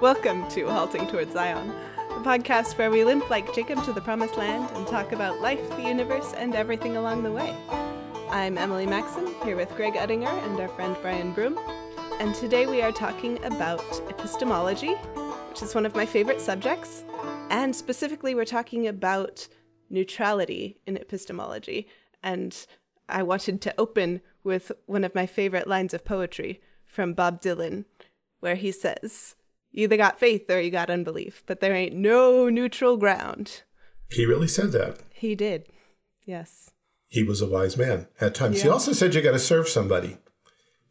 Welcome to Halting Towards Zion, the podcast where we limp like Jacob to the promised land and talk about life, the universe, and everything along the way. I'm Emily Maxim, here with Greg Uttinger and our friend Brian Broom, and today we are talking about epistemology, which is one of my favorite subjects, and specifically we're talking about neutrality in epistemology. And I wanted to open with one of my favorite lines of poetry from Bob Dylan, where he says, either got faith or you got unbelief, but there ain't no neutral ground. He really said that. He did. Yes. He was a wise man at times. Yeah. He also said you got to serve somebody.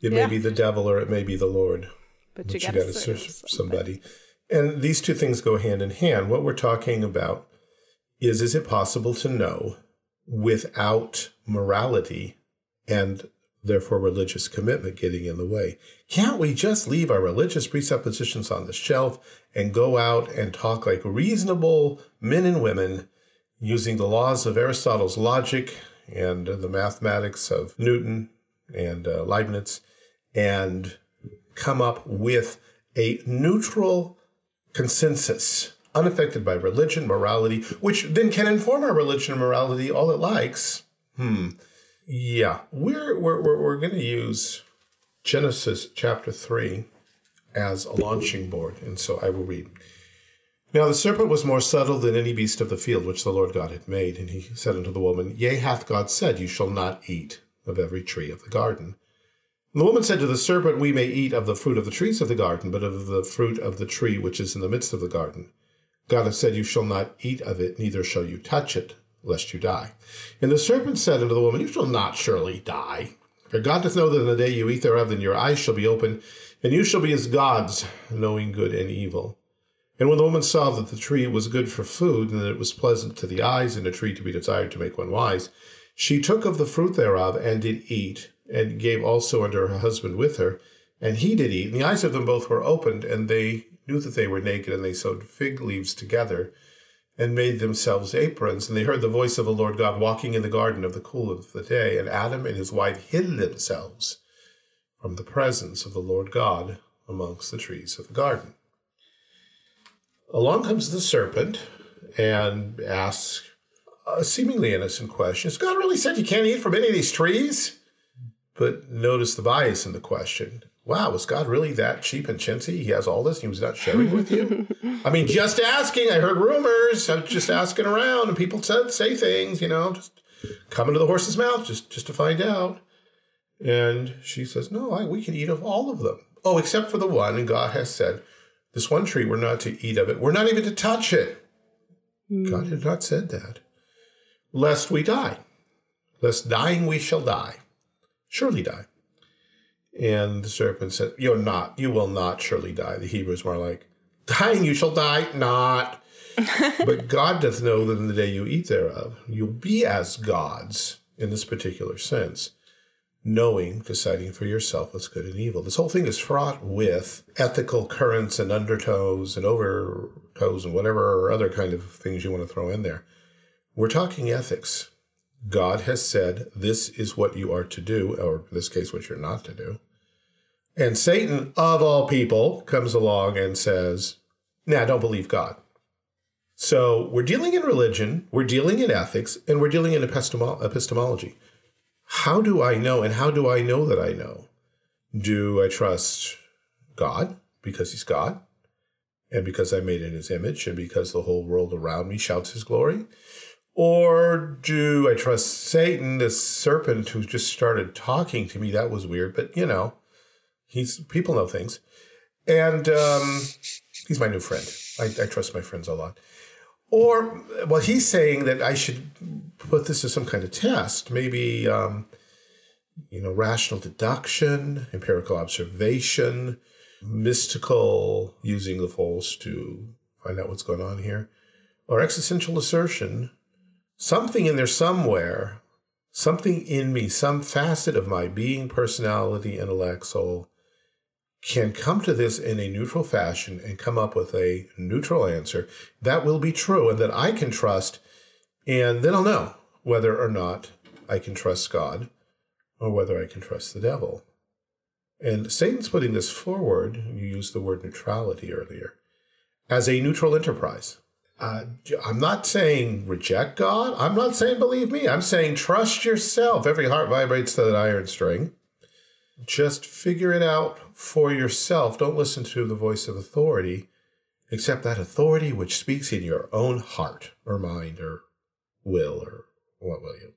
It yeah. may be the devil or it may be the Lord. But, but you, got to serve, serve somebody. somebody. And these two things go hand in hand. What we're talking about is is it possible to know without morality and therefore religious commitment getting in the way. Can't we just leave our religious presuppositions on the shelf and go out and talk like reasonable men and women using the laws of Aristotle's logic and the mathematics of Newton and uh, Leibniz and come up with a neutral consensus unaffected by religion, morality, which then can inform our religion and morality all it likes. Hmm. Yeah, we're we're we're, we're going to use Genesis chapter three as a launching board, and so I will read. Now the serpent was more subtle than any beast of the field which the Lord God had made, and he said unto the woman, Yea, hath God said, You shall not eat of every tree of the garden. And the woman said to the serpent, We may eat of the fruit of the trees of the garden, but of the fruit of the tree which is in the midst of the garden, God hath said, You shall not eat of it, neither shall you touch it, lest you die. And the serpent said unto the woman, You shall not surely die. For God doth know that in the day you eat thereof, then your eyes shall be opened, and you shall be as gods, knowing good and evil. And when the woman saw that the tree was good for food, and that it was pleasant to the eyes, and a tree to be desired to make one wise, she took of the fruit thereof, and did eat, and gave also unto her husband with her, and he did eat. And the eyes of them both were opened, and they knew that they were naked, and they sewed fig leaves together and made themselves aprons. And they heard the voice of the Lord God walking in the garden of the cool of the day. And Adam and his wife hid themselves from the presence of the Lord God amongst the trees of the garden. Along comes the serpent and asks a seemingly innocent question Has God really said you can't eat from any of these trees? But notice the bias in the question wow, was God really that cheap and chintzy? He has all this, he was not sharing with you. I mean, just asking. I heard rumors. I'm just asking around, and people said say things. You know, just come into the horse's mouth just just to find out. And she says, no, I, we can eat of all of them. Oh, except for the one, and God has said, this one tree, we're not to eat of it. We're not even to touch it. Mm. God had not said that. Lest we die. Lest dying we shall die. Surely die. And the serpent said, You're not, you will not surely die. The Hebrews were like, Dying you shall die not. but God doth know that in the day you eat thereof, you'll be as gods in this particular sense, knowing, deciding for yourself what's good and evil. This whole thing is fraught with ethical currents and undertows and overtows and whatever other kind of things you want to throw in there. We're talking ethics. God has said, this is what you are to do, or in this case, what you're not to do. And Satan, of all people, comes along and says, Nah, don't believe God. So we're dealing in religion, we're dealing in ethics, and we're dealing in epistemology. How do I know, and how do I know that I know? Do I trust God because He's God, and because I'm made in His image, and because the whole world around me shouts His glory? Or do I trust Satan, this serpent who just started talking to me? That was weird, but you know, He's people know things, and um, he's my new friend. I, I trust my friends a lot. Or well, he's saying that I should put this as some kind of test, maybe um, you know, rational deduction, empirical observation, mystical using the false to find out what's going on here, or existential assertion. Something in there somewhere, something in me, some facet of my being, personality, intellect, soul can come to this in a neutral fashion and come up with a neutral answer that will be true and that I can trust, and then I'll know whether or not I can trust God or whether I can trust the devil. And Satan's putting this forward, you used the word neutrality earlier, as a neutral enterprise. Uh, I'm not saying reject God. I'm not saying believe me. I'm saying trust yourself. Every heart vibrates to that iron string. Just figure it out for yourself. Don't listen to the voice of authority, except that authority which speaks in your own heart or mind or will or what will you.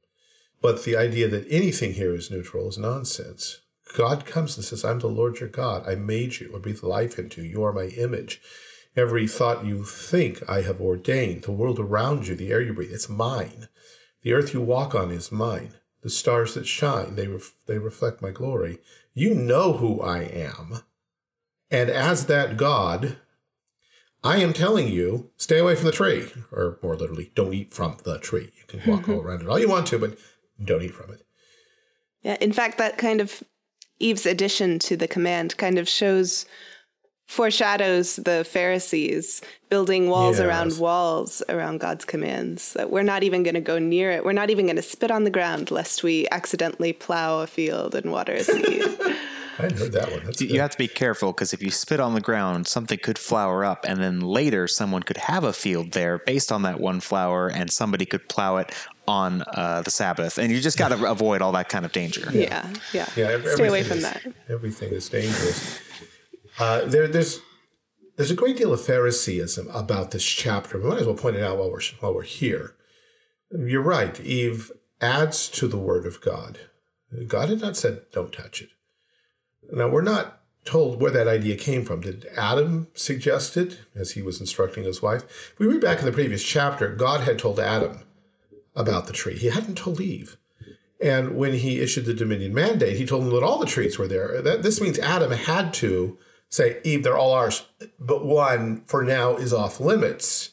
But the idea that anything here is neutral is nonsense. God comes and says, I'm the Lord your God. I made you. I breathed life into you. You are my image. Every thought you think, I have ordained. The world around you, the air you breathe, it's mine. The earth you walk on is mine. The stars that shine, they, ref- they reflect my glory. You know who I am. And as that God, I am telling you, stay away from the tree. Or more literally, don't eat from the tree. You can walk all around it all you want to, but don't eat from it. Yeah, in fact, that kind of Eve's addition to the command kind of shows foreshadows the Pharisees building walls Yes. around walls around God's commands. That we're not even going to go near it. We're not even going to spit on the ground lest we accidentally plow a field and water a seed. I hadn't that one. That's You good. have to be careful because if you spit on the ground, something could flower up, and then later someone could have a field there based on that one flower, and somebody could plow it on uh, the Sabbath. And you just got to avoid all that kind of danger. yeah, yeah. Yeah, ev- Stay away from is- that. Everything is dangerous. Uh, there, there's there's a great deal of Phariseeism about this chapter. We might as well point it out while we're while we're here. You're right. Eve adds to the word of God. God had not said, "Don't touch it." Now we're not told where that idea came from. Did Adam suggest it as he was instructing his wife? If we read back in the previous chapter, God had told Adam about the tree. He hadn't told Eve. And when he issued the Dominion mandate, he told them that all the trees were there. That, this means Adam had to say, Eve, they're all ours, but one for now is off limits.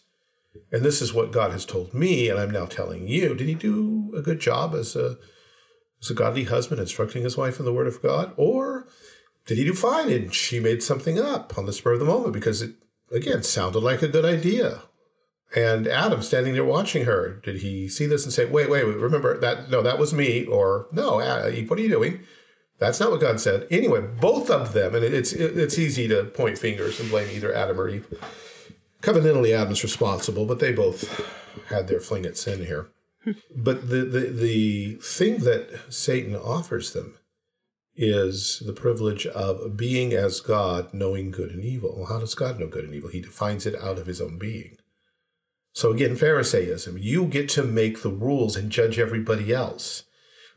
And this is what God has told me, and I'm now telling you. Did he do a good job as a, as a godly husband instructing his wife in the Word of God? Or did he do fine and she made something up on the spur of the moment because it, again, sounded like a good idea? And Adam standing there watching her, did he see this and say, wait, wait, wait, remember that? No, that was me. Or no, uh, Eve, what are you doing? That's not what God said. Anyway, both of them, and it's it's easy to point fingers and blame either Adam or Eve. Covenantally, Adam's responsible, but they both had their fling at sin here. but the, the the thing that Satan offers them is the privilege of being as God, knowing good and evil. Well, how does God know good and evil? He defines it out of his own being. So again, Pharisaism, you get to make the rules and judge everybody else.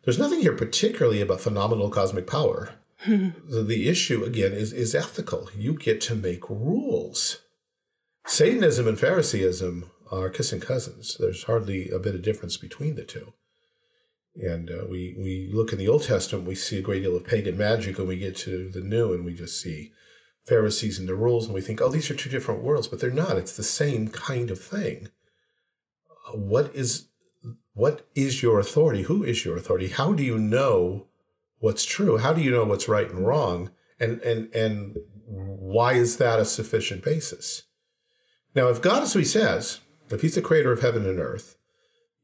There's nothing here particularly about phenomenal cosmic power. the, the issue, again, is, is ethical. You get to make rules. Satanism and Phariseeism are kissing cousins. There's hardly a bit of difference between the two. And uh, we, we look in the Old Testament, we see a great deal of pagan magic, and we get to the New, and we just see Pharisees and the rules, and we think, oh, these are two different worlds, but they're not. It's the same kind of thing. Uh, what is what is your authority? Who is your authority? How do you know what's true? How do you know what's right and wrong? And and and why is that a sufficient basis? Now, if God is who He says, if He's the creator of heaven and earth,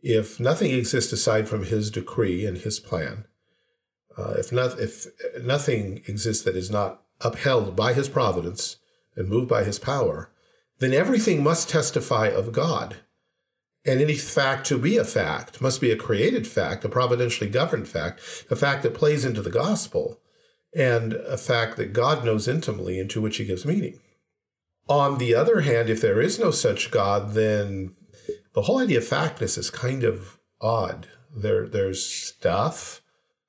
if nothing exists aside from His decree and His plan, uh, if not if nothing exists that is not upheld by His providence and moved by His power, then everything must testify of God. And any fact to be a fact must be a created fact, a providentially governed fact, a fact that plays into the gospel, and a fact that God knows intimately and to which he gives meaning. On the other hand, if there is no such God, then the whole idea of factness is kind of odd. There, there's stuff,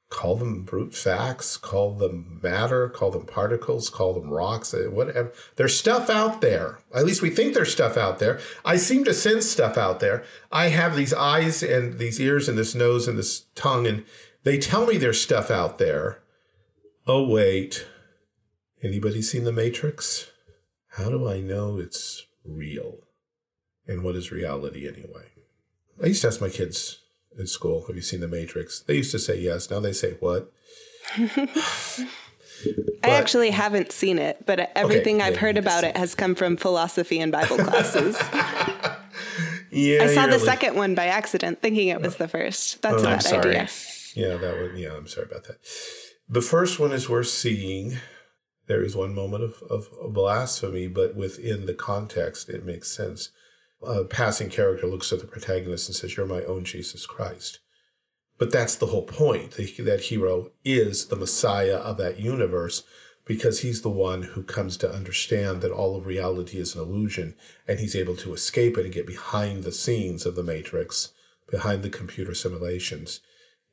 call them brute facts, call them matter, call them particles, call them rocks, eh, whatever. There's stuff out there. At least we think there's stuff out there. I seem to sense stuff out there. I have these eyes and these ears and this nose and this tongue, and they tell me there's stuff out there. Oh, wait. Anybody seen The Matrix? How do I know it's real? And what is reality anyway? I used to ask my kids in school, Have you seen The Matrix? They used to say yes. Now they say what? I actually haven't seen it, but everything I've heard about it has come from philosophy and Bible classes. Yeah, I saw the really- second one by accident, thinking it was the first. That's oh, a I'm bad sorry. idea. Yeah, that one. Yeah, I'm sorry about that. The first one is we're seeing there is one moment of, of blasphemy, but within the context, it makes sense. A passing character looks at the protagonist and says, You're my own Jesus Christ. But that's the whole point. That hero is the Messiah of that universe because he's the one who comes to understand that all of reality is an illusion and he's able to escape it and get behind the scenes of the matrix, behind the computer simulations,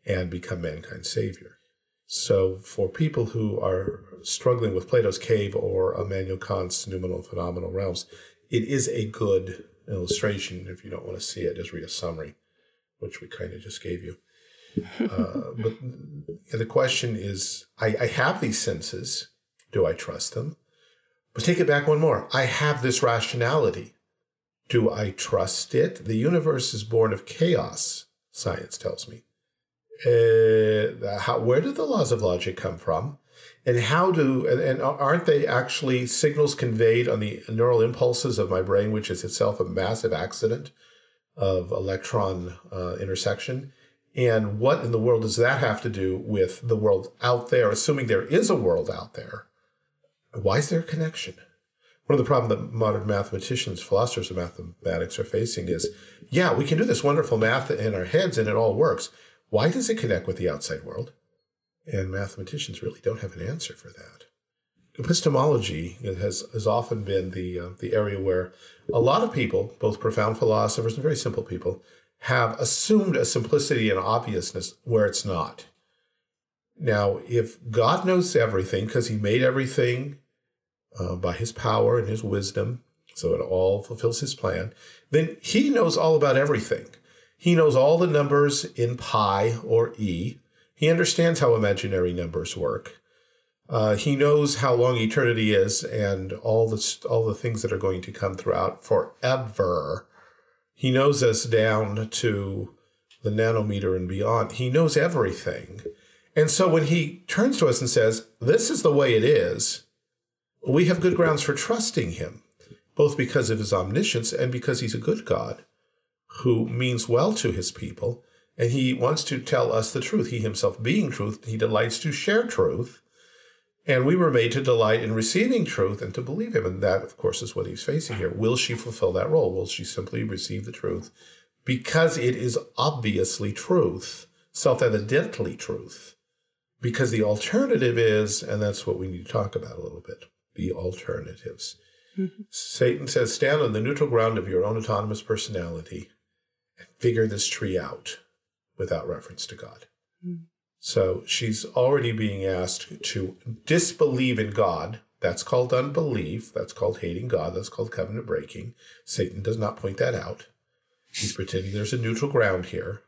and become mankind's savior. So, for people who are struggling with Plato's cave or Immanuel Kant's noumenal phenomenal realms, it is a good illustration. If you don't want to see it, just read a summary, which we kind of just gave you. Uh, but the question is I, I have these senses. Do I trust them? But take it back one more. I have this rationality. Do I trust it? The universe is born of chaos, science tells me. Uh, how, where do the laws of logic come from? And how do, and, and aren't they actually signals conveyed on the neural impulses of my brain, which is itself a massive accident of electron uh, intersection? And what in the world does that have to do with the world out there, assuming there is a world out there? Why is there a connection? One of the problems that modern mathematicians, philosophers of mathematics are facing is, yeah, we can do this wonderful math in our heads and it all works. Why does it connect with the outside world? And mathematicians really don't have an answer for that. Epistemology has, has often been the, uh, the area where a lot of people, both profound philosophers and very simple people, have assumed a simplicity and obviousness where it's not. Now, if God knows everything because he made everything uh, by his power and his wisdom, so it all fulfills his plan, then he knows all about everything. He knows all the numbers in pi or e. He understands how imaginary numbers work. Uh, he knows how long eternity is and all the all the things that are going to come throughout forever. He knows us down to the nanometer and beyond. He knows everything. And so when he turns to us and says, This is the way it is, we have good grounds for trusting him, both because of his omniscience and because he's a good God who means well to his people. And he wants to tell us the truth. He himself being truth, he delights to share truth. And we were made to delight in receiving truth and to believe him. And that, of course, is what he's facing here. Will she fulfill that role? Will she simply receive the truth? Because it is obviously truth, self evidently truth. Because the alternative is, and that's what we need to talk about a little bit the alternatives. Mm-hmm. Satan says, stand on the neutral ground of your own autonomous personality and figure this tree out without reference to God. Mm-hmm. So she's already being asked to disbelieve in God. That's called unbelief. That's called hating God. That's called covenant breaking. Satan does not point that out. He's pretending there's a neutral ground here.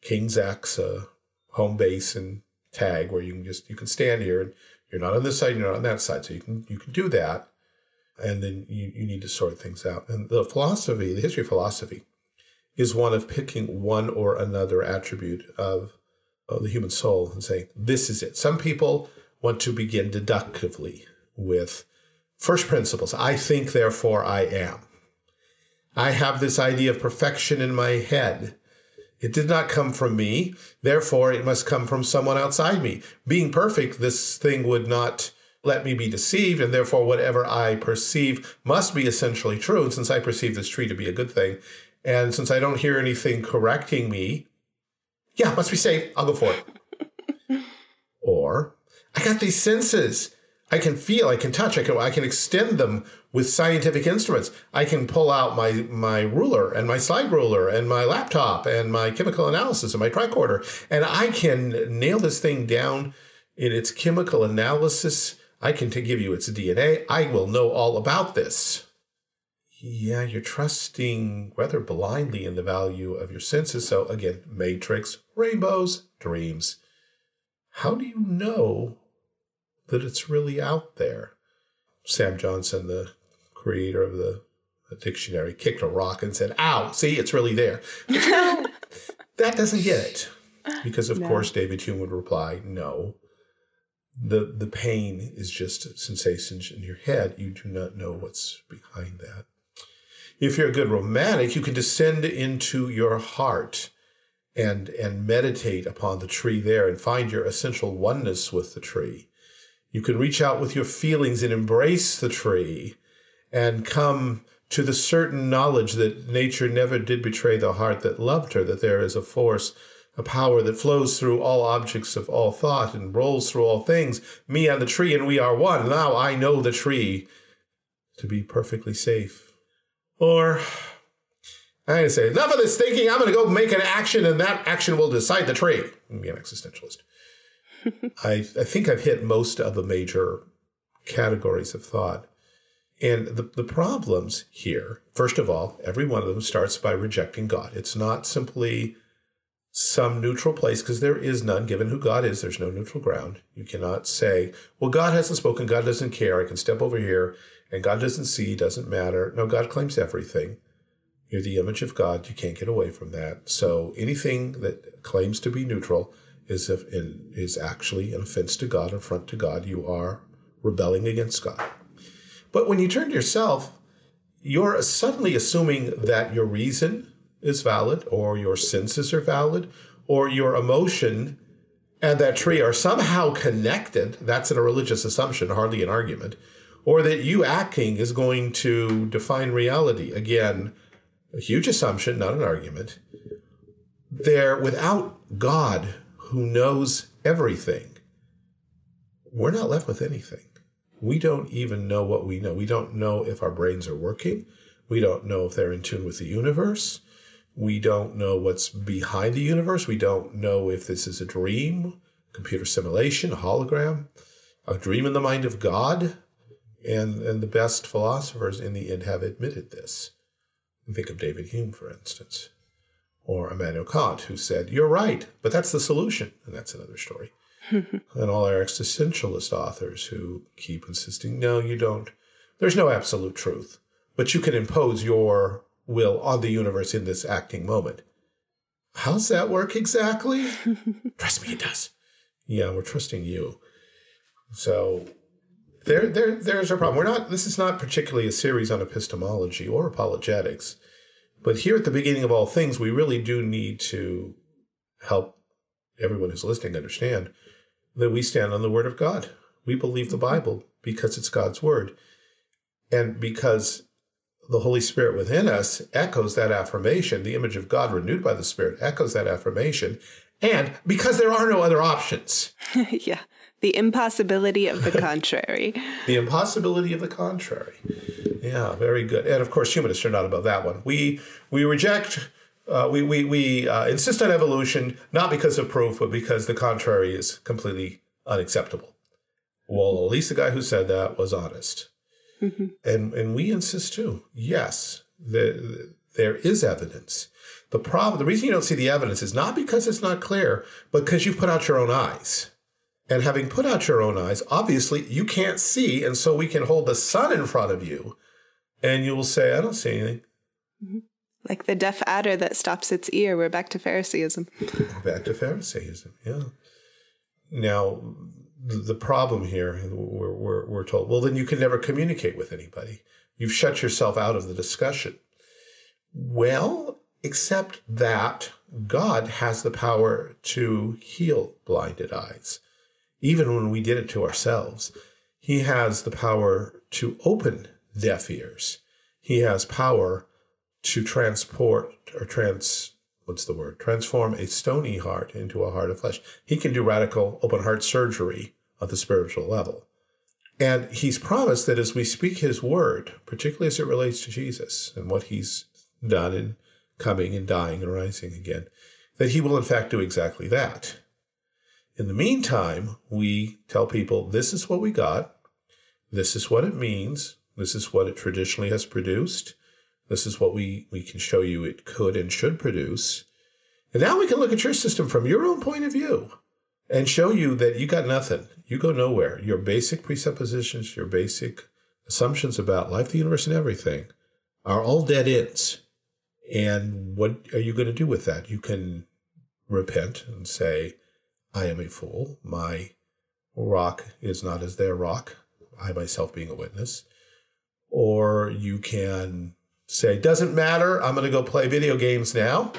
King's X, a home base and tag where you can just you can stand here and you're not on this side, you're not on that side. So you can you can do that. And then you, you need to sort things out. And the philosophy, the history of philosophy, is one of picking one or another attribute of of the human soul and saying, this is it. Some people want to begin deductively with first principles. I think, therefore I am. I have this idea of perfection in my head. It did not come from me, therefore it must come from someone outside me. Being perfect, this thing would not let me be deceived, and therefore whatever I perceive must be essentially true. And since I perceive this tree to be a good thing, and since I don't hear anything correcting me yeah, must be safe. I'll go for it. or I got these senses. I can feel, I can touch, I can I can extend them with scientific instruments. I can pull out my my ruler and my slide ruler and my laptop and my chemical analysis and my tricorder, and I can nail this thing down in its chemical analysis. I can give you its DNA. I will know all about this yeah, you're trusting rather blindly in the value of your senses. So again, matrix, rainbows, dreams. How do you know that it's really out there? Sam Johnson, the creator of the, dictionary, kicked a rock and said, Ow, see, it's really there. that doesn't get it. Because of no. course David Hume would reply, No. The the pain is just sensations in your head. You do not know what's behind that if you're a good romantic, you can descend into your heart and and meditate upon the tree there and find your essential oneness with the tree. You can reach out with your feelings and embrace the tree and come to the certain knowledge that nature never did betray the heart that loved her, that there is a force, a power that flows through all objects of all thought and rolls through all things, me and the tree, and we are one. Now I know the tree to be perfectly safe. Or I'm say, enough of this thinking. I'm going to go make an action, and that action will decide the tree. Be an existentialist. I, I think I've hit most of the major categories of thought. And the, the problems here, first of all, every one of them starts by rejecting God. It's not simply some neutral place because there is none. Given who God is, there's no neutral ground. You cannot say, well, God hasn't spoken. God doesn't care. I can step over here and God doesn't see, doesn't matter. No, God claims everything. You're the image of God. You can't get away from that. So anything that claims to be neutral is a, is actually an offense to God, an affront to God. You are rebelling against God. But when you turn to yourself, you're suddenly assuming that your reason is valid, or your senses are valid, or your emotion and that tree are somehow connected. That's a religious assumption, hardly an argument. Or that you acting is going to define reality. Again, a huge assumption, not an argument. There, without God who knows everything, we're not left with anything. We don't even know what we know. We don't know if our brains are working. We don't know if they're in tune with the universe. We don't know what's behind the universe. We don't know if this is a dream, computer simulation, a hologram, a dream in the mind of God. And, and the best philosophers in the end have admitted this. Think of David Hume, for instance, or Immanuel Kant, who said, You're right, but that's the solution. And that's another story. and all our existentialist authors who keep insisting, No, you don't. There's no absolute truth, but you can impose your will on the universe in this acting moment. How's that work exactly? Trust me, it does. Yeah, we're trusting you. So there, there, there's a problem. We're not. This is not particularly a series on epistemology or apologetics, but here at the beginning of all things, we really do need to help everyone who's listening understand that we stand on the Word of God. We believe the mm-hmm. Bible because it's God's Word, and because the Holy Spirit within us echoes that affirmation. The image of God renewed by the Spirit echoes that affirmation, and because there are no other options. yeah. The impossibility of the contrary. the impossibility of the contrary. Yeah, very good. And of course, humanists are not about that one. We we reject. Uh, we we, we uh, insist on evolution not because of proof, but because the contrary is completely unacceptable. Well, at least the guy who said that was honest. Mm-hmm. And and we insist too. Yes, the, there is evidence. The problem, the reason you don't see the evidence is not because it's not clear, but because you've put out your own eyes. And having put out your own eyes, obviously you can't see. And so we can hold the sun in front of you and you will say, I don't see anything. Mm-hmm. Like the deaf adder that stops its ear. We're back to Phariseeism. back to Pharisaism, yeah. Now, the problem here, we're, we're, we're told, well, then you can never communicate with anybody. You've shut yourself out of the discussion. Well, except that God has the power to heal blinded eyes even when we did it to ourselves. He has the power to open deaf ears. He has power to transport or trans what's the word transform a stony heart into a heart of flesh. He can do radical open heart surgery at the spiritual level. And he's promised that as we speak his word, particularly as it relates to Jesus and what he's done in coming and dying and rising again, that he will in fact do exactly that. In the meantime, we tell people this is what we got, this is what it means, this is what it traditionally has produced, this is what we, we can show you it could and should produce. And now we can look at your system from your own point of view and show you that you got nothing. You go nowhere. Your basic presuppositions, your basic assumptions about life, the universe, and everything are all dead ends. And what are you going to do with that? You can repent and say, I am a fool. My rock is not as their rock, I myself being a witness. Or you can say, doesn't matter, I'm going to go play video games now.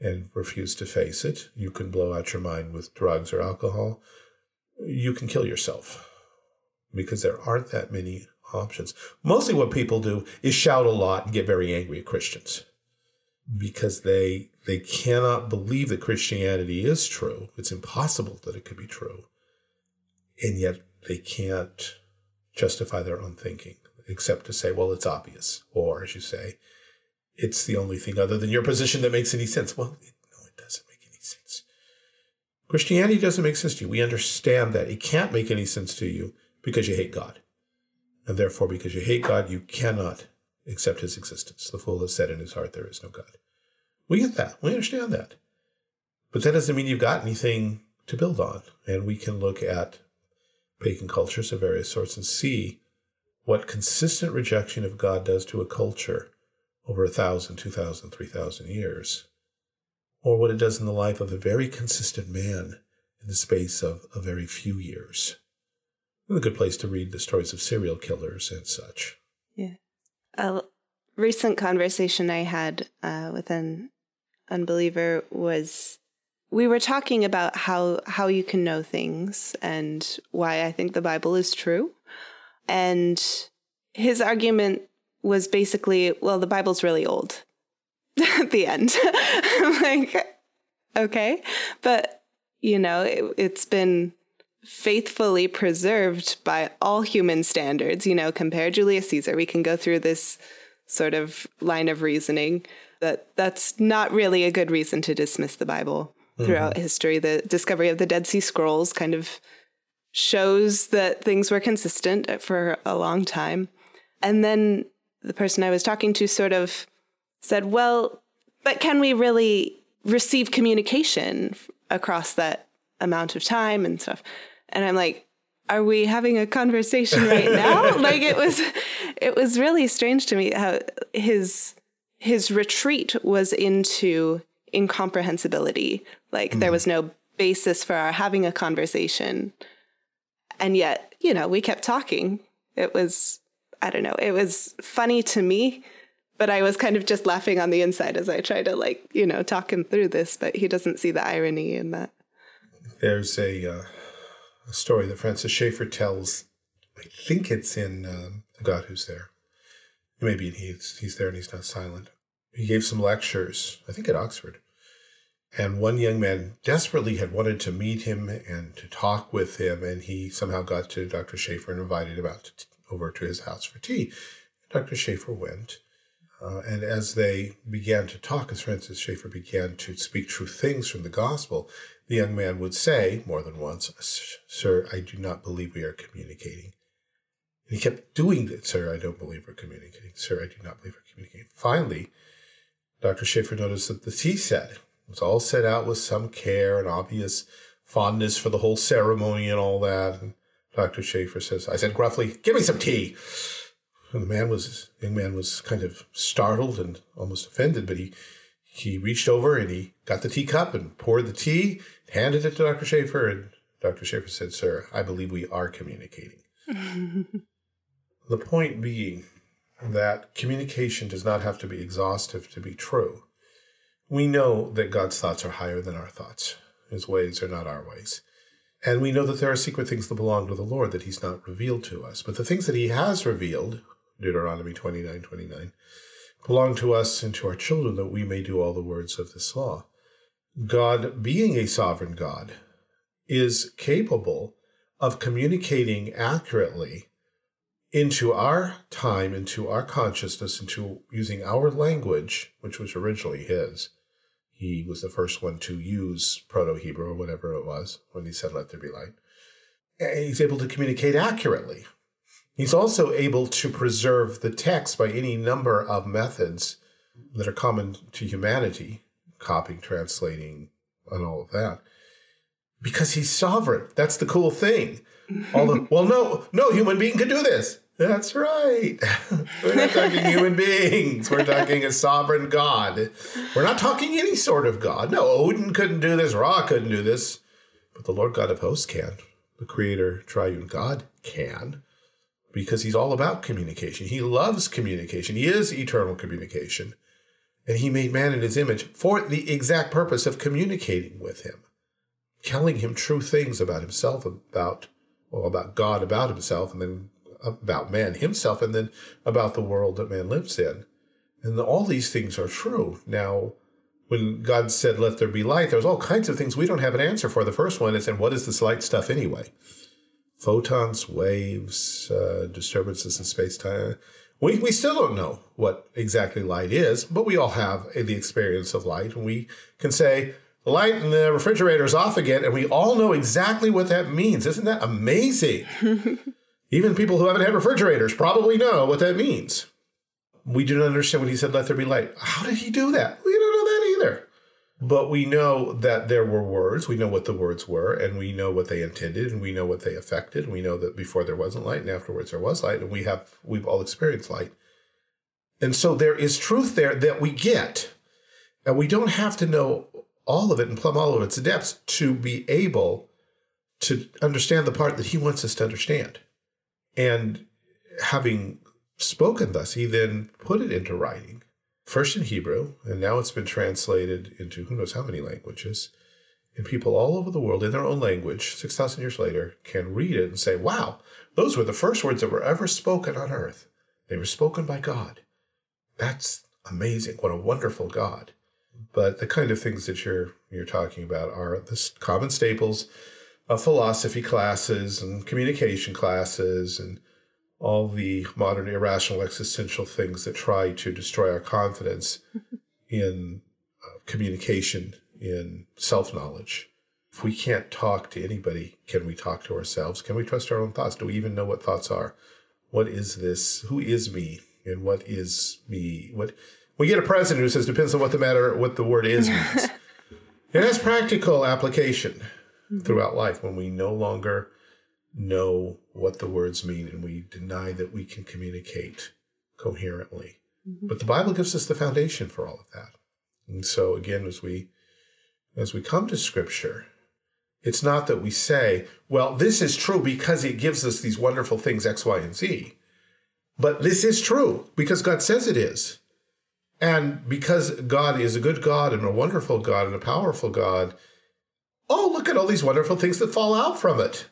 and refuse to face it. You can blow out your mind with drugs or alcohol. You can kill yourself because there aren't that many options. Mostly what people do is shout a lot and get very angry at Christians because they they cannot believe that Christianity is true. It's impossible that it could be true. And yet they can't justify their own thinking except to say, well, it's obvious. Or as you say, it's the only thing other than your position that makes any sense. Well, it, no, it doesn't make any sense. Christianity doesn't make sense to you. We understand that. It can't make any sense to you because you hate God. And therefore, because you hate God, you cannot accept his existence. The fool has said in his heart, There is no God. We get that. We understand that. But that doesn't mean you've got anything to build on. And we can look at pagan cultures of various sorts and see what consistent rejection of God does to a culture over a thousand, two thousand, three thousand years, or what it does in the life of a very consistent man in the space of a very few years. A good place to read the stories of serial killers and such. Yeah. A recent conversation I had uh, with an unbeliever was we were talking about how how you can know things and why I think the Bible is true. And his argument was basically, well, the Bible's really old at the end. like, okay. But, you know, it, it's been faithfully preserved by all human standards. You know, compare Julius Caesar. We can go through this sort of line of reasoning that that's not really a good reason to dismiss the Bible throughout mm-hmm. history. The discovery of the Dead Sea Scrolls kind of shows that things were consistent for a long time. And then the person I was talking to sort of said, Well, but can we really receive communication across that amount of time and stuff? And I'm like, are we having a conversation right now? like it was it was really strange to me how his his retreat was into incomprehensibility. Like mm. there was no basis for our having a conversation. And yet, you know, we kept talking. It was I don't know, it was funny to me, but I was kind of just laughing on the inside as I try to like, you know, talk him through this, but he doesn't see the irony in that. There's a, uh, a story that Francis Schaeffer tells. I think it's in um, The God Who's There. Maybe he's, he's there and he's not silent. He gave some lectures, I think at Oxford. And one young man desperately had wanted to meet him and to talk with him, and he somehow got to Dr. Schaeffer and invited him out to over to his house for tea. Dr. Schaeffer went, uh, and as they began to talk, as Francis Schaeffer began to speak true things from the gospel, the young man would say more than once, Sir, I do not believe we are communicating. And he kept doing it, Sir, I don't believe we're communicating. Sir, I do not believe we're communicating. Finally, Dr. Schaeffer noticed that the tea set was all set out with some care and obvious fondness for the whole ceremony and all that. And Dr. Schaeffer says, I said gruffly, give me some tea. And the man was, young man was kind of startled and almost offended, but he, he reached over and he got the teacup and poured the tea, handed it to Dr. Schaeffer, and Dr. Schaeffer said, Sir, I believe we are communicating. the point being that communication does not have to be exhaustive to be true. We know that God's thoughts are higher than our thoughts. His ways are not our ways. And we know that there are secret things that belong to the Lord that he's not revealed to us. But the things that he has revealed, Deuteronomy 29 29, belong to us and to our children that we may do all the words of this law. God, being a sovereign God, is capable of communicating accurately into our time, into our consciousness, into using our language, which was originally his, he was the first one to use Proto Hebrew or whatever it was when he said, Let there be light. And he's able to communicate accurately. He's also able to preserve the text by any number of methods that are common to humanity, copying, translating, and all of that. Because he's sovereign. That's the cool thing. Well, no, no human being could do this. That's right. We're not talking human beings. We're talking a sovereign God. We're not talking any sort of God. No, Odin couldn't do this. Ra couldn't do this. But the Lord God of hosts can. The creator, triune God can. Because he's all about communication. He loves communication. He is eternal communication. And he made man in his image for the exact purpose of communicating with him, telling him true things about himself, about well, about God, about himself, and then about man himself, and then about the world that man lives in. And all these things are true. Now, when God said, let there be light, there's all kinds of things we don't have an answer for. The first one is, and what is this light stuff anyway? Photons, waves, uh, disturbances in space time. We, we still don't know what exactly light is, but we all have the experience of light. And we can say, light in the refrigerator is off again, and we all know exactly what that means. Isn't that amazing? Even people who haven't had refrigerators probably know what that means. We do not understand when he said, Let there be light. How did he do that? We don't know that either. But we know that there were words. We know what the words were, and we know what they intended, and we know what they affected. And we know that before there wasn't light, and afterwards there was light, and we have we've all experienced light. And so there is truth there that we get. And we don't have to know all of it and plumb all of its depths to be able to understand the part that he wants us to understand. And having spoken thus, he then put it into writing, first in Hebrew, and now it's been translated into who knows how many languages. And people all over the world, in their own language, 6,000 years later, can read it and say, wow, those were the first words that were ever spoken on earth. They were spoken by God. That's amazing. What a wonderful God. But the kind of things that you're you're talking about are the common staples of philosophy classes and communication classes and all the modern irrational existential things that try to destroy our confidence in uh, communication, in self knowledge. If we can't talk to anybody, can we talk to ourselves? Can we trust our own thoughts? Do we even know what thoughts are? What is this? Who is me? And what is me? What we get a president who says depends on what the matter what the word is means. it has practical application throughout life when we no longer know what the words mean and we deny that we can communicate coherently. Mm-hmm. But the Bible gives us the foundation for all of that. And so again, as we as we come to scripture, it's not that we say, well, this is true because it gives us these wonderful things X, Y, and Z. But this is true because God says it is. And because God is a good God and a wonderful God and a powerful God, oh, look at all these wonderful things that fall out from it.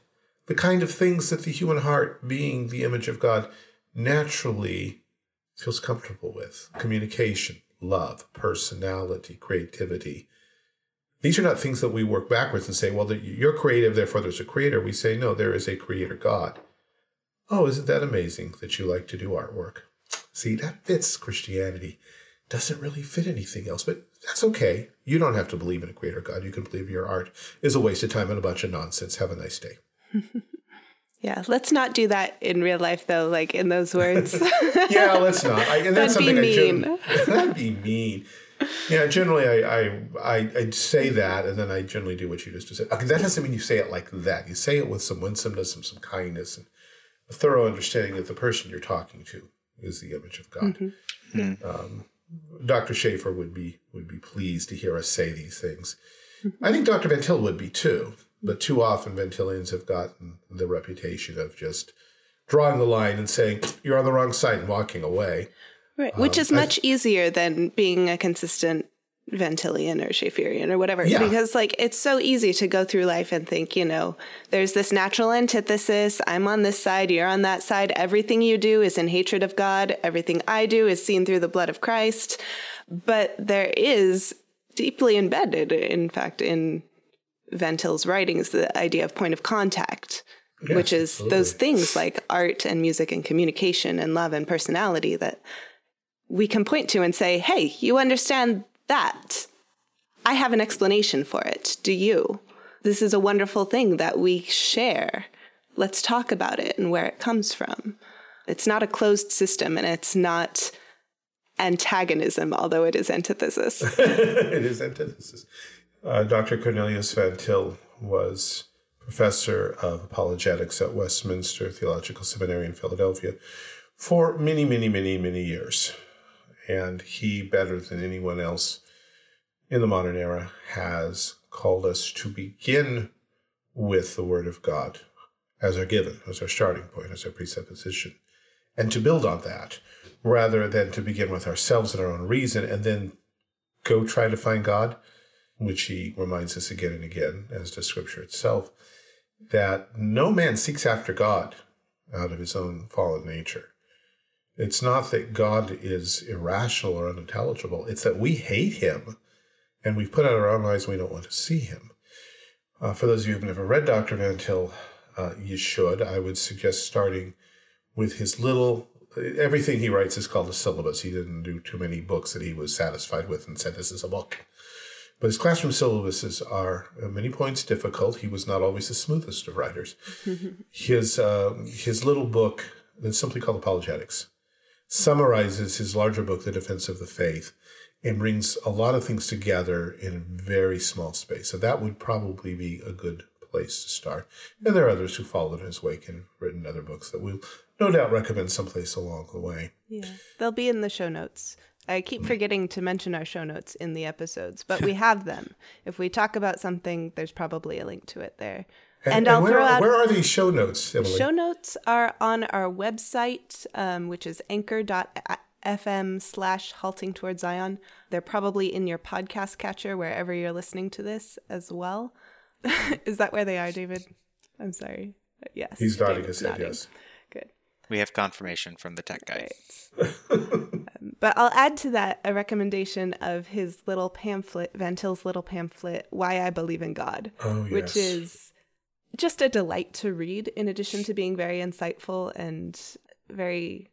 The kind of things that the human heart, being the image of God, naturally feels comfortable with communication, love, personality, creativity. These are not things that we work backwards and say, well, you're creative, therefore there's a creator. We say, no, there is a creator God. Oh, isn't that amazing that you like to do artwork? See, that fits Christianity. Doesn't really fit anything else, but that's okay. You don't have to believe in a creator God. You can believe your art is a waste of time and a bunch of nonsense. Have a nice day. yeah, let's not do that in real life, though. Like in those words. yeah, let's not. I, and that's that'd something be mean. I gen- that'd be mean. Yeah, generally I, I I I say that, and then I generally do what you just said. Okay, that doesn't mean you say it like that. You say it with some winsomeness and some kindness and a thorough understanding that the person you're talking to is the image of God. Mm-hmm. Yeah. Um, Dr. Schaeffer would be would be pleased to hear us say these things. I think Dr. Van Til would be too, but too often Van Tilians have gotten the reputation of just drawing the line and saying you're on the wrong side and walking away. Right, which um, is much easier than being a consistent Van Tilian or Schaefferian or whatever. Yeah. Because like it's so easy to go through life and think, you know, there's this natural antithesis. I'm on this side, you're on that side. Everything you do is in hatred of God. Everything I do is seen through the blood of Christ. But there is deeply embedded, in fact, in Van Til's writings, the idea of point of contact. Which is absolutely. those things like art and music and communication and love and personality that we can point to and say, hey, you understand that. I have an explanation for it. Do you? This is a wonderful thing that we share. Let's talk about it and where it comes from. It's not a closed system and it's not antagonism, although it is antithesis. it is antithesis. Uh, Dr. Cornelius Van Til was professor of apologetics at Westminster Theological Seminary in Philadelphia for many, many, many, many years and he, better than anyone else in the modern era, has called us to begin with the Word of God as our given, as our starting point, as our presupposition, and to build on that rather than to begin with ourselves and our own reason and then go try to find God, which he reminds us again and again, as does Scripture itself, that no man seeks after God out of his own fallen nature. It's not that God is irrational or unintelligible, it's that we hate him and we've put out our own eyes and we don't want to see him. Uh, for those of you who've never read Dr. Van Til, uh, you should. I would suggest starting with his little, everything he writes is called a syllabus. He didn't do too many books that he was satisfied with and said, This is a book. But his classroom syllabuses are at many points difficult. He was not always the smoothest of writers. his, uh, his little book, that's simply called Apologetics, summarizes his larger book, The Defense of the Faith, and brings a lot of things together in a very small space. So that would probably be a good place to start. And there are others who followed in his wake and written other books that we'll no doubt recommend someplace along the way. Yeah. They'll be in the show notes. I keep mm. forgetting to mention our show notes in the episodes, but we have them. If we talk about something, there's probably a link to it there. And, And, and I'll where, throw are, out where are these show notes, Emily? show notes are on our website, um, which is anchor.fm slash halting towards Zion. They're probably in your podcast catcher wherever you're listening to this as well. is that where they are, David? I'm sorry. Yes. He's nodding David's his head, nodding. yes. Good. We have confirmation from the tech guy. Right. Um, but I'll add to that a recommendation of his little pamphlet, Van Til's little pamphlet, Why I Believe in God, Oh, which is just a delight to read, in addition to being very insightful and very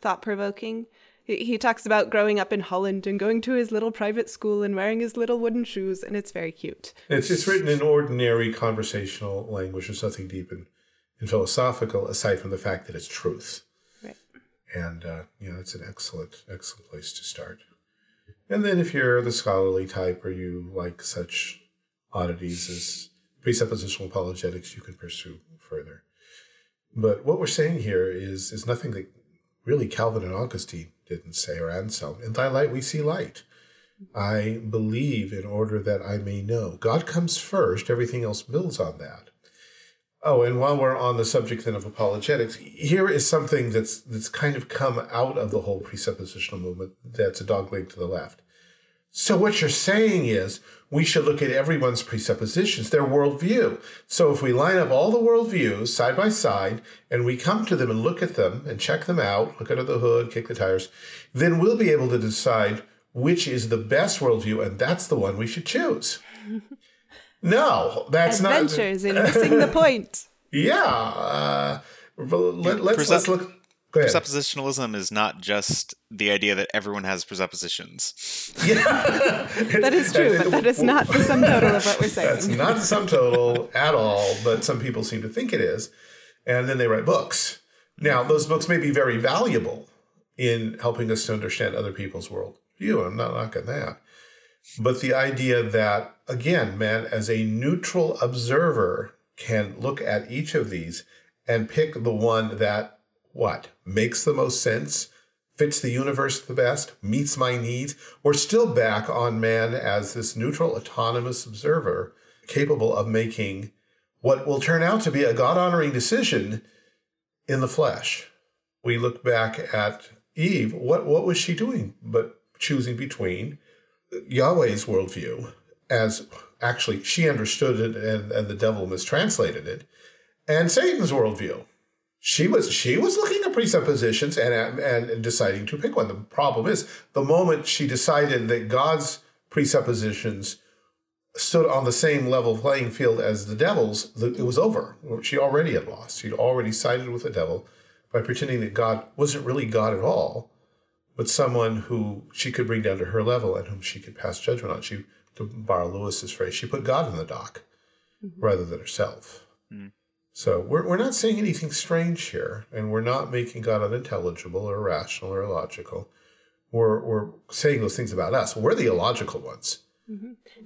thought provoking. He talks about growing up in Holland and going to his little private school and wearing his little wooden shoes, and it's very cute. It's, it's written in ordinary conversational language. There's nothing deep and, and philosophical aside from the fact that it's truth. Right. And, uh, you know, it's an excellent, excellent place to start. And then if you're the scholarly type or you like such oddities as presuppositional apologetics, you can pursue further. But what we're saying here is, is nothing that really Calvin and Augustine didn't say, or Anselm. In thy light we see light. I believe in order that I may know. God comes first, everything else builds on that. Oh, and while we're on the subject then of apologetics, here is something that's that's kind of come out of the whole presuppositional movement that's a dog leg to the left. So what you're saying is we should look at everyone's presuppositions, their worldview. So if we line up all the worldviews side by side and we come to them and look at them and check them out, look under the hood, kick the tires, then we'll be able to decide which is the best worldview, and that's the one we should choose. No, that's not. Adventures in missing the point. Yeah. Uh, but let, let's, let's look. Go ahead. Presuppositionalism is not just the idea that everyone has presuppositions. That is true, but that is not the sum total of what we're saying. That's not the sum total at all, but some people seem to think it is. And then they write books. Now, those books may be very valuable in helping us to understand other people's worldview. I'm not knocking that. But the idea that, again, man, as a neutral observer, can look at each of these and pick the one that, what, makes the most sense, fits the universe the best, meets my needs. We're still back on man as this neutral, autonomous observer capable of making what will turn out to be a God honoring decision in the flesh. We look back at Eve. What, what was she doing but choosing between Yahweh's worldview, as actually she understood it and, and the devil mistranslated it, and Satan's worldview? She was she was looking at presuppositions and, and and deciding to pick one. The problem is the moment she decided that God's presuppositions stood on the same level playing field as the devil's, it was over. She already had lost. She'd already sided with the devil by pretending that God wasn't really God at all, but someone who she could bring down to her level and whom she could pass judgment on. She, to borrow Lewis's phrase, she put God in the dock mm-hmm. rather than herself. Mm. So we're, we're not saying anything strange here, and we're not making God unintelligible or irrational or illogical. We're, we're saying those things about us. We're the illogical ones.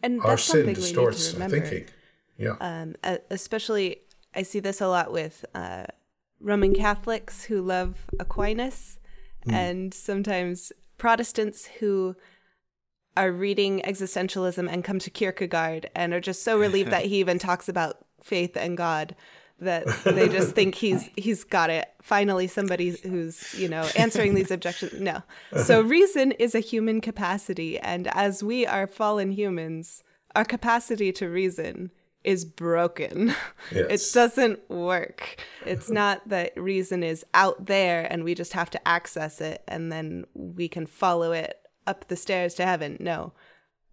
And Our that's sin something we need distorts to our thinking. Yeah. um, especially I see this a lot with uh, Roman Catholics who love Aquinas, and sometimes Protestants who are reading existentialism and come to Kierkegaard and are just so relieved that he even talks about faith and God that they just think he's he's got it. Finally, somebody who's you know answering these objections. No, so reason is a human capacity, and as we are fallen humans, our capacity to reason is broken. Yes. It doesn't work. It's not that reason is out there and we just have to access it and then we can follow it up the stairs to heaven. No.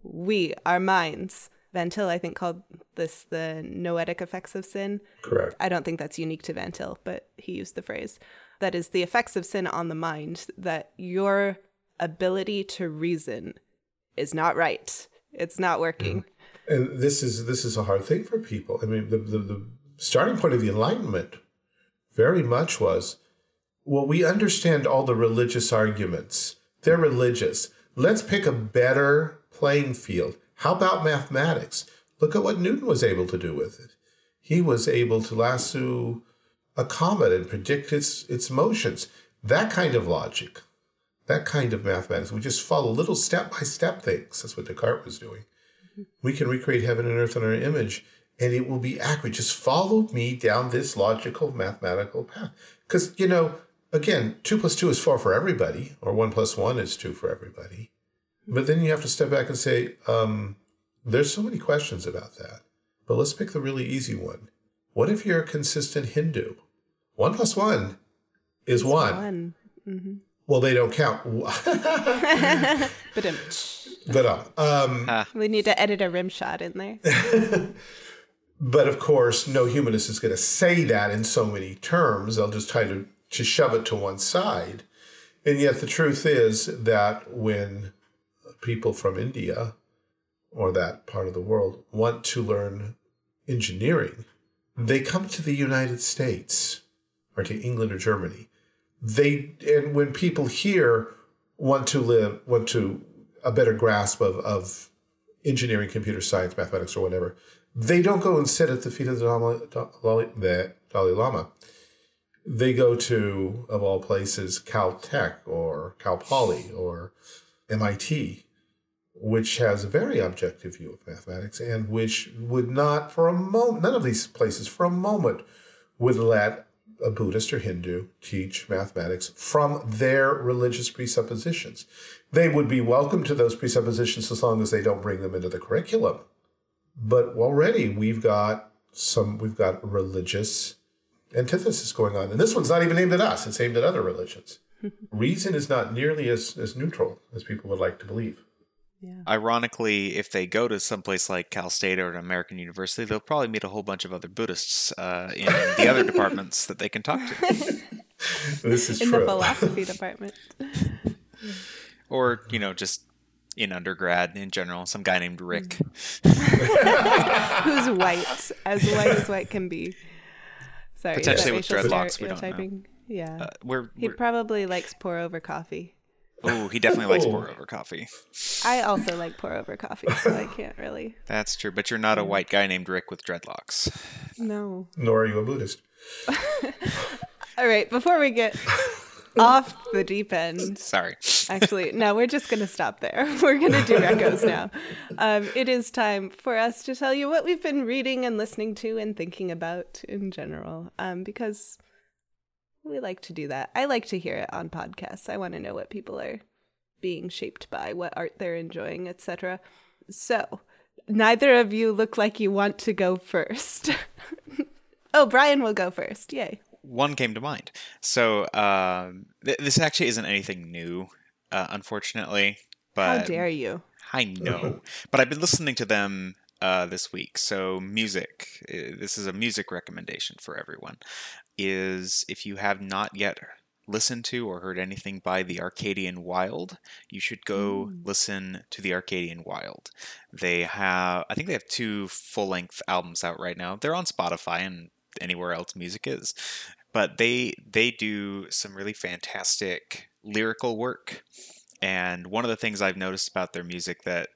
We, our minds, Van Til, I think, called this the noetic effects of sin. Correct. I don't think that's unique to Van Til, but he used the phrase. That is the effects of sin on the mind, that your ability to reason is not right. It's not working. Mm. And this is this is a hard thing for people. I mean, the, the, the starting point of the Enlightenment very much was, well, we understand all the religious arguments. They're religious. Let's pick a better playing field. How about mathematics? Look at what Newton was able to do with it. He was able to lasso a comet and predict its its motions. That kind of logic, that kind of mathematics. We just follow little step by step things. That's what Descartes was doing. Mm-hmm. We can recreate heaven and earth in our image, and it will be accurate. Just follow me down this logical mathematical path. Because, you know, again, two plus two is four for everybody, or one plus one is two for everybody. But then you have to step back and say, um, there's so many questions about that. But let's pick the really easy one. What if you're a consistent Hindu? One plus one is one. One. Well, they don't count. But um, but uh, um, we need to edit a rim shot in there. But of course, no humanist is going to say that in so many terms. They'll just try to, to shove it to one side. And yet, the truth is that when people from India or that part of the world want to learn engineering, they come to the United States or to England or Germany. They and when people here want to live, want to a better grasp of, of engineering, computer science, mathematics, or whatever, they don't go and sit at the feet of the Dalai, Dalai, the Dalai Lama. They go to, of all places, Caltech or Cal Poly or MIT, which has a very objective view of mathematics and which would not, for a moment, none of these places for a moment would let a Buddhist or Hindu teach mathematics from their religious presuppositions. They would be welcome to those presuppositions as long as they don't bring them into the curriculum. But already we've got some, we've got religious antithesis going on. And this one's not even aimed at us, it's aimed at other religions. Reason is not nearly as, as neutral as people would like to believe. Ironically, if they go to someplace like Cal State or an American university, they'll probably meet a whole bunch of other Buddhists uh, in the other departments that they can talk to. This is in true. the philosophy department. Or, you know, just in undergrad in general, some guy named Rick. Who's white, as white as white can be. Sorry, is that Potentially with racial dreadlocks, we don't know. Yeah. Uh, we're, he we're probably likes pour over coffee. Oh, he definitely likes pour over coffee. I also like pour over coffee, so I can't really. That's true, but you're not a white guy named Rick with dreadlocks. No. Nor are you a Buddhist. All right, before we get off the deep end, Sorry. actually, no, we're just going to stop there. We're going to do recos now. Um, it is time for us to tell you what we've been reading and listening to and thinking about in general, um, because we like to do that. I like to hear it on podcasts. I want to know what people are being shaped by, what art they're enjoying, etc. So, neither of you look like you want to go first. oh, Brian will go first. Yay. one came to mind. So um, th- this actually isn't anything new, uh, unfortunately. But How dare you? I know, but I've been listening to them uh, this week. So music. uh, This is a music recommendation for everyone. Is if you have not yet listened to or heard anything by the Arcadian Wild, you should go listen to the Arcadian Wild. They have, I think they have two full length albums out right now. They're on Spotify and anywhere else music is, but they they do some really fantastic lyrical work. And one of the things I've noticed about their music that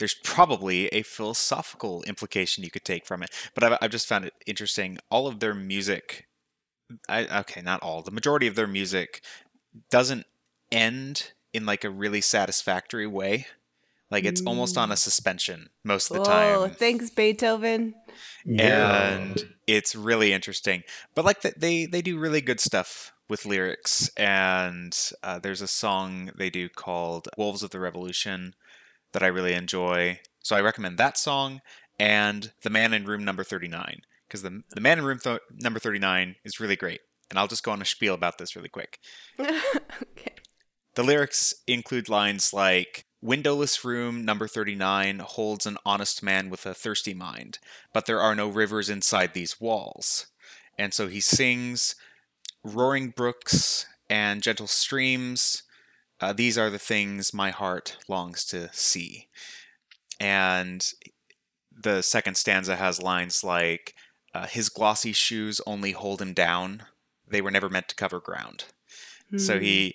there's probably a philosophical implication you could take from it, but I've, I've just found it interesting. All of their music, I, okay, not all, the majority of their music doesn't end in like a really satisfactory way. Like it's almost on a suspension most of the Oh, time. thanks, Beethoven. and it's really interesting. But like th- they they do really good stuff with lyrics, and uh, there's a song they do called "Wolves of the Revolution" that I really enjoy. So I recommend that song and "The Man in Room Number 39" because the the Man in Room th- Number 39 is really great. And I'll just go on a spiel about this really quick. okay. The lyrics include lines like Windowless room number 39 holds an honest man with a thirsty mind, but there are no rivers inside these walls. And so he sings roaring brooks and gentle streams. Uh, these are the things my heart longs to see. And the second stanza has lines like uh, His glossy shoes only hold him down. They were never meant to cover ground. So Hmm. he,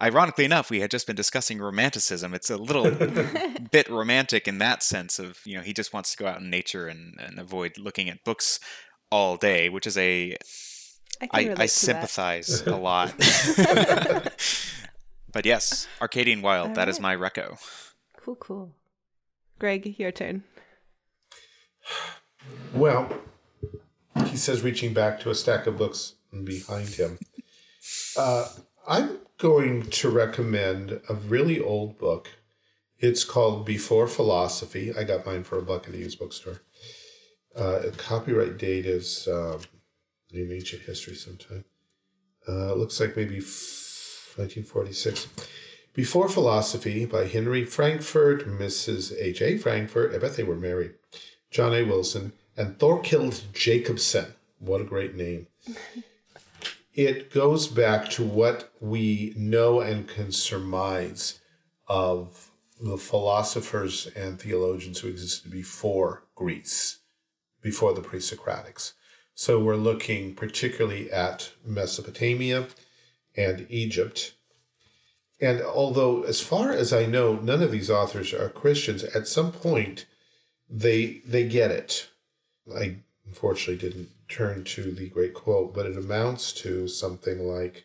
ironically enough, we had just been discussing romanticism. It's a little bit romantic in that sense of you know he just wants to go out in nature and, and avoid looking at books all day, which is a I, can I, relate I to that. sympathize a lot. but yes, Arcadian Wild, that is my reco. Cool, cool. Greg, your turn. Well, he says, reaching back to a stack of books behind him. Uh, I'm going to recommend a really old book. It's called Before Philosophy. I got mine for a buck at a used bookstore. Uh, copyright date is um, in ancient history sometime. Uh, it looks like maybe f- 1946. Before Philosophy by Henry Frankfort, Mrs. H.A. Frankfort. I bet they were married. John A. Wilson, and Thorkild Jacobsen. What a great name. it goes back to what we know and can surmise of the philosophers and theologians who existed before Greece, before the pre Socratics. So we're looking particularly at Mesopotamia and Egypt. And although, as far as I know, none of these authors are Christians, at some point they they get it. I unfortunately didn't turn to the great quote, but it amounts to something like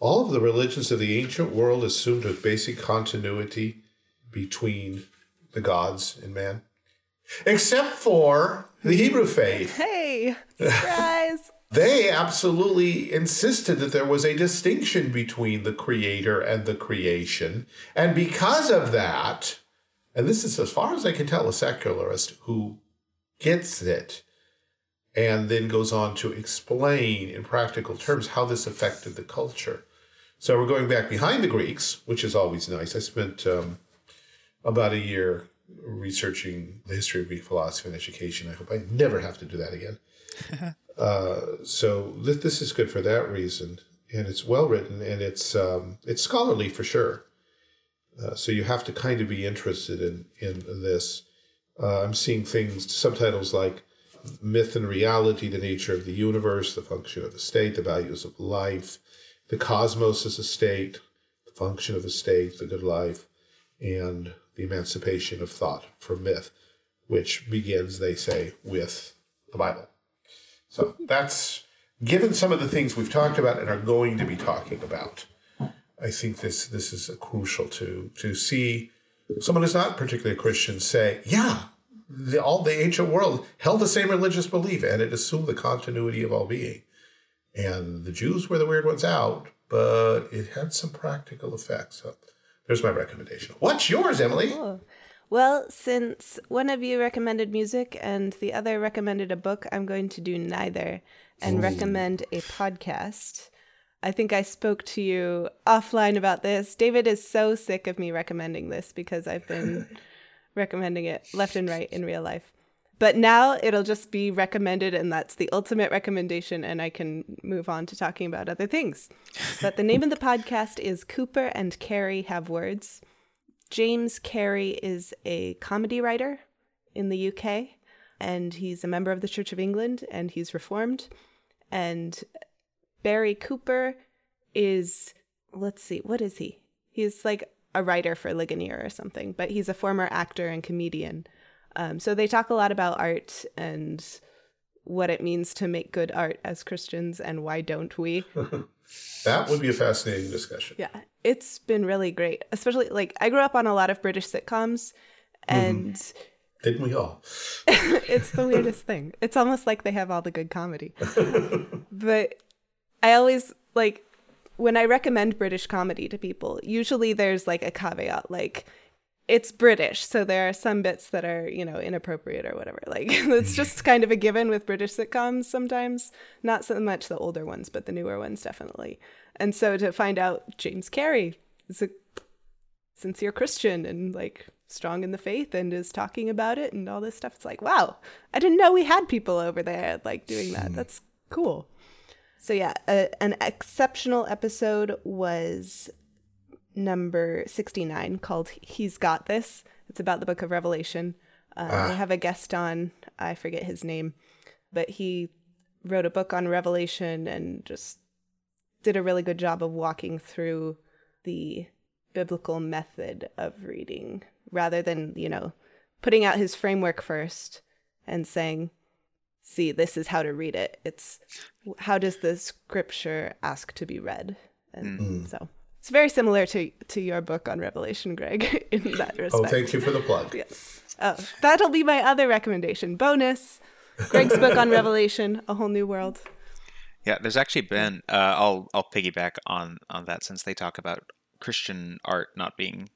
all of the religions of the ancient world assumed a basic continuity between the gods and man. Except for the Hebrew faith. Hey, surprise! They absolutely insisted that there was a distinction between the creator and the creation. And because of that, and this is as far as I can tell a secularist who gets it and then goes on to explain in practical terms how this affected the culture. So we're going back behind the Greeks, which is always nice. I spent um, about a year researching the history of Greek philosophy and education. I hope I never have to do that again. uh, so th- this is good for that reason, and it's well written and it's um, it's scholarly for sure. Uh, so you have to kind of be interested in in this. Uh, I'm seeing things subtitles like myth and reality, the nature of the universe, the function of the state, the values of life, the cosmos as a state, the function of the state, the good life, and the emancipation of thought from myth, which begins, they say, with the Bible. So that's given some of the things we've talked about and are going to be talking about. I think this this is crucial to to see someone who's not particularly a Christian say, yeah, the, all the ancient world held the same religious belief and it assumed the continuity of all being. And the Jews were the weird ones out, but it had some practical effects. So there's my recommendation. What's yours, Emily? Cool. Well, since one of you recommended music and the other recommended a book, I'm going to do neither and recommend a podcast. I think I spoke to you offline about this. David is so sick of me recommending this because I've been recommending it left and right in real life. But now it'll just be recommended, and that's the ultimate recommendation, and I can move on to talking about other things. But the name of the podcast is Cooper and Cary Have Words. James Cary is a comedy writer in the UK, and he's a member of the Church of England, and he's reformed. And Barry Cooper is, let's see, what is he? He's like a writer for Ligonier or something, but he's a former actor and comedian. Um, so they talk a lot about art and what it means to make good art as Christians and why don't we? That would be a fascinating discussion. Yeah, it's been really great. Especially like I grew up on a lot of British sitcoms, mm-hmm. and Didn't we all? it's the weirdest thing. It's almost like they have all the good comedy. but I always like when I recommend British comedy to people, usually there's like a caveat like it's British, so there are some bits that are, you know, inappropriate or whatever. Like it's mm. just kind of a given with British sitcoms sometimes. Not so much the older ones, but the newer ones definitely. And so to find out James Cary is a sincere Christian and like strong in the faith and is talking about it and all this stuff. It's like, wow, I didn't know we had people over there like doing that. Hmm. That's cool. So yeah, a, an exceptional episode was number 69 called He's Got This. It's about the book of Revelation. Uh, I have a guest on, I forget his name, but he wrote a book on Revelation and just did a really good job of walking through the biblical method of reading rather than, you know, putting out his framework first and saying, see, this is how to read it. It's how does the scripture ask to be read? And so it's very similar to, to your book on Revelation, Greg, in that respect. Oh, thank you for the plug. Yes. Oh, that'll be my other recommendation. Bonus Greg's book on Revelation, A Whole New World. Yeah, there's actually been. Uh, I'll I'll piggyback on on that since they talk about Christian art not being.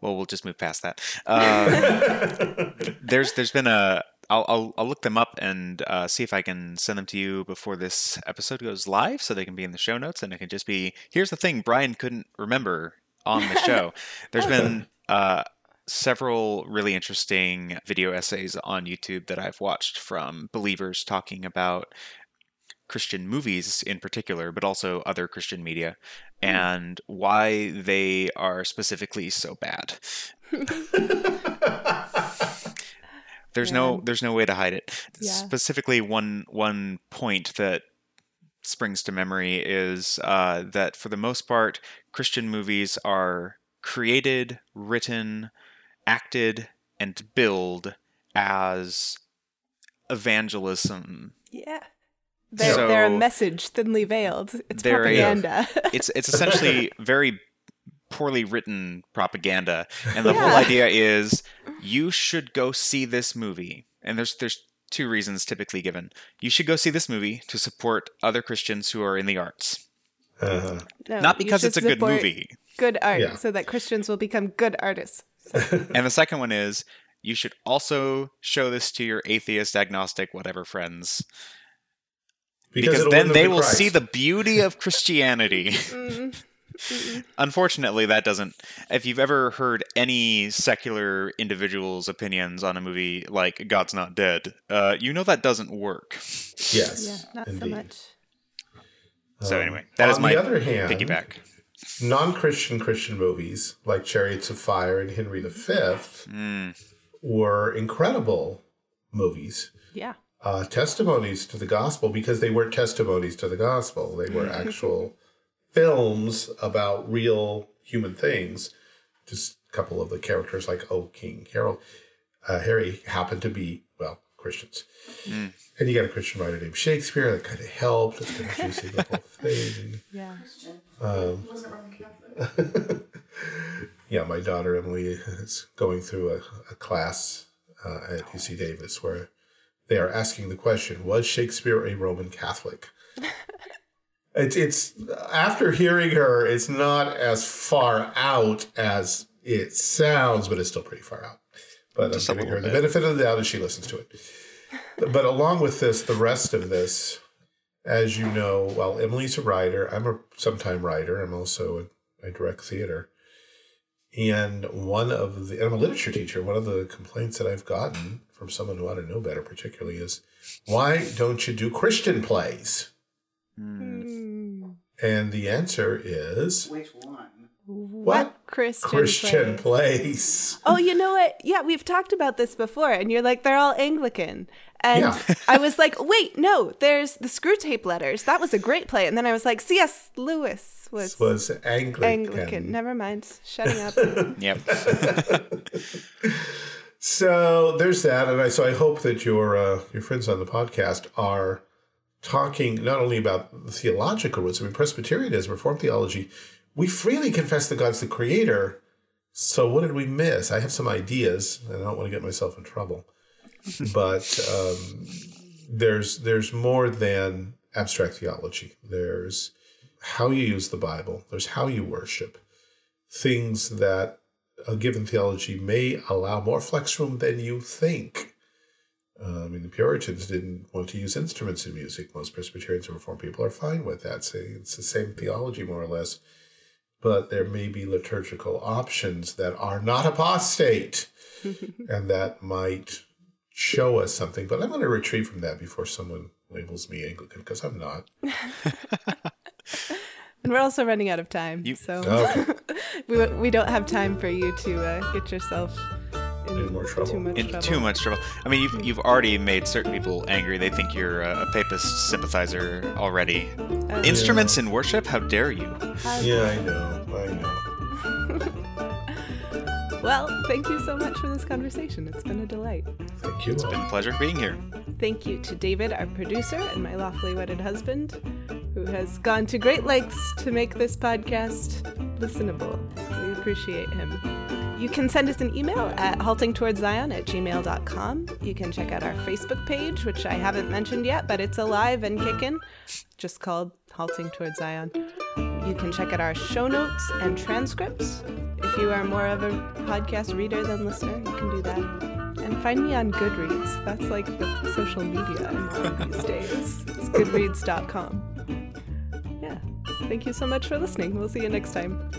Well, we'll just move past that. Uh, there's there's been a. I'll, I'll I'll look them up and uh, see if I can send them to you before this episode goes live, so they can be in the show notes, and it can just be. Here's the thing Brian couldn't remember on the show. There's been uh, several really interesting video essays on YouTube that I've watched from believers talking about Christian movies in particular, but also other Christian media, and why they are specifically so bad. there's no there's no way to hide it. Yeah. Specifically, one one point that springs to memory is uh, that for the most part, Christian movies are created, written, acted, and billed as evangelism Yeah. They're, they're a message thinly veiled. It's They're a- propaganda. it's it's essentially very poorly written propaganda and the Yeah. whole idea is you should go see this movie and there's there's two reasons typically given you should go see this movie to support other christians who are in the arts Uh, No, not because it's a good movie Good art, Yeah. so that Christians will become good artists. and the second one is you should also show this to your atheist agnostic whatever friends because, it'll then they to will Christ. see the beauty of christianity Unfortunately, that doesn't. If you've ever heard any secular individual's opinions on a movie like God's Not Dead, uh, you know that doesn't work. Yes. Yeah, not so much. So Um, anyway, that is on my the other hand, piggyback. non-Christian Christian movies like Chariots of Fire and Henry V Mm, were incredible movies, Yeah. uh, testimonies to the gospel because they weren't testimonies to the gospel; they were actual films about real human things. Just a couple of the characters, like Oh King Harold, uh, Harry, happened to be well Christians. And you got a Christian writer named Shakespeare that kind of helped with introducing the whole thing. Yeah. Yeah, my daughter Emily is going through a, a class uh, at UC Davis where they are asking the question: Was Shakespeare a Roman Catholic? It's it's after hearing her, it's not as far out as it sounds, but it's still pretty far out. But Just I'm giving her little the benefit of the doubt as she listens to it. But along with this, the rest of this, as you know, well, Emily's a writer. I'm a sometime writer. I'm also a, I direct theater. And one of the, and I'm a literature teacher. One of the complaints that I've gotten from someone who ought to know better, particularly, is why don't you do Christian plays? Mm. And the answer is Which one? what? Christian, Christian plays. plays. Oh, you know what? Yeah, we've talked about this before, and you're like, they're all Anglican. And Yeah. I was like, wait, no, there's the Screwtape Letters. That was a great play. And then I was like, C.S. Lewis was This was Anglican. Anglican. Never mind. Shutting up. Yep. So there's that, and I so I hope that your uh, your friends on the podcast are talking not only about the theological roots, I mean, Presbyterianism, Reformed theology, we freely confess that God's the creator. So what did we miss? I have some ideas, and I don't want to get myself in trouble. but um, there's there's more than abstract theology. There's how you use the Bible. There's how you worship. Things that a given theology may allow more flex room than you think. Uh, I mean, the Puritans didn't want to use instruments in music. Most Presbyterians and Reformed people are fine with that. Saying it's the same theology, more or less. But there may be liturgical options that are not apostate and that might show us something. But I'm going to retreat from that before someone labels me Anglican because I'm not. And we're also running out of time, You- so Okay. we, we don't have time for you to uh, get yourself in, In more trouble. Too much in trouble. too much trouble. I mean, you've, you've already made certain people angry. They think you're a, a papist sympathizer already. Uh, Instruments in worship? How dare you? How- Yeah, I know. I know. Well, thank you so much for this conversation. It's been a delight. Thank you. It's been a pleasure being here. Thank you to David, our producer, and my lawfully wedded husband, who has gone to great lengths to make this podcast listenable. We appreciate him. You can send us an email at haltingtowardszion at gmail.com. You can check out our Facebook page, which I haven't mentioned yet, but it's alive and kicking, just called Halting Towards Zion. You can check out our show notes and transcripts. If you are more of a podcast reader than listener, you can do that. And find me on Goodreads. That's like the social media I'm on these days. It's goodreads.com. Yeah. Thank you so much for listening. We'll see you next time.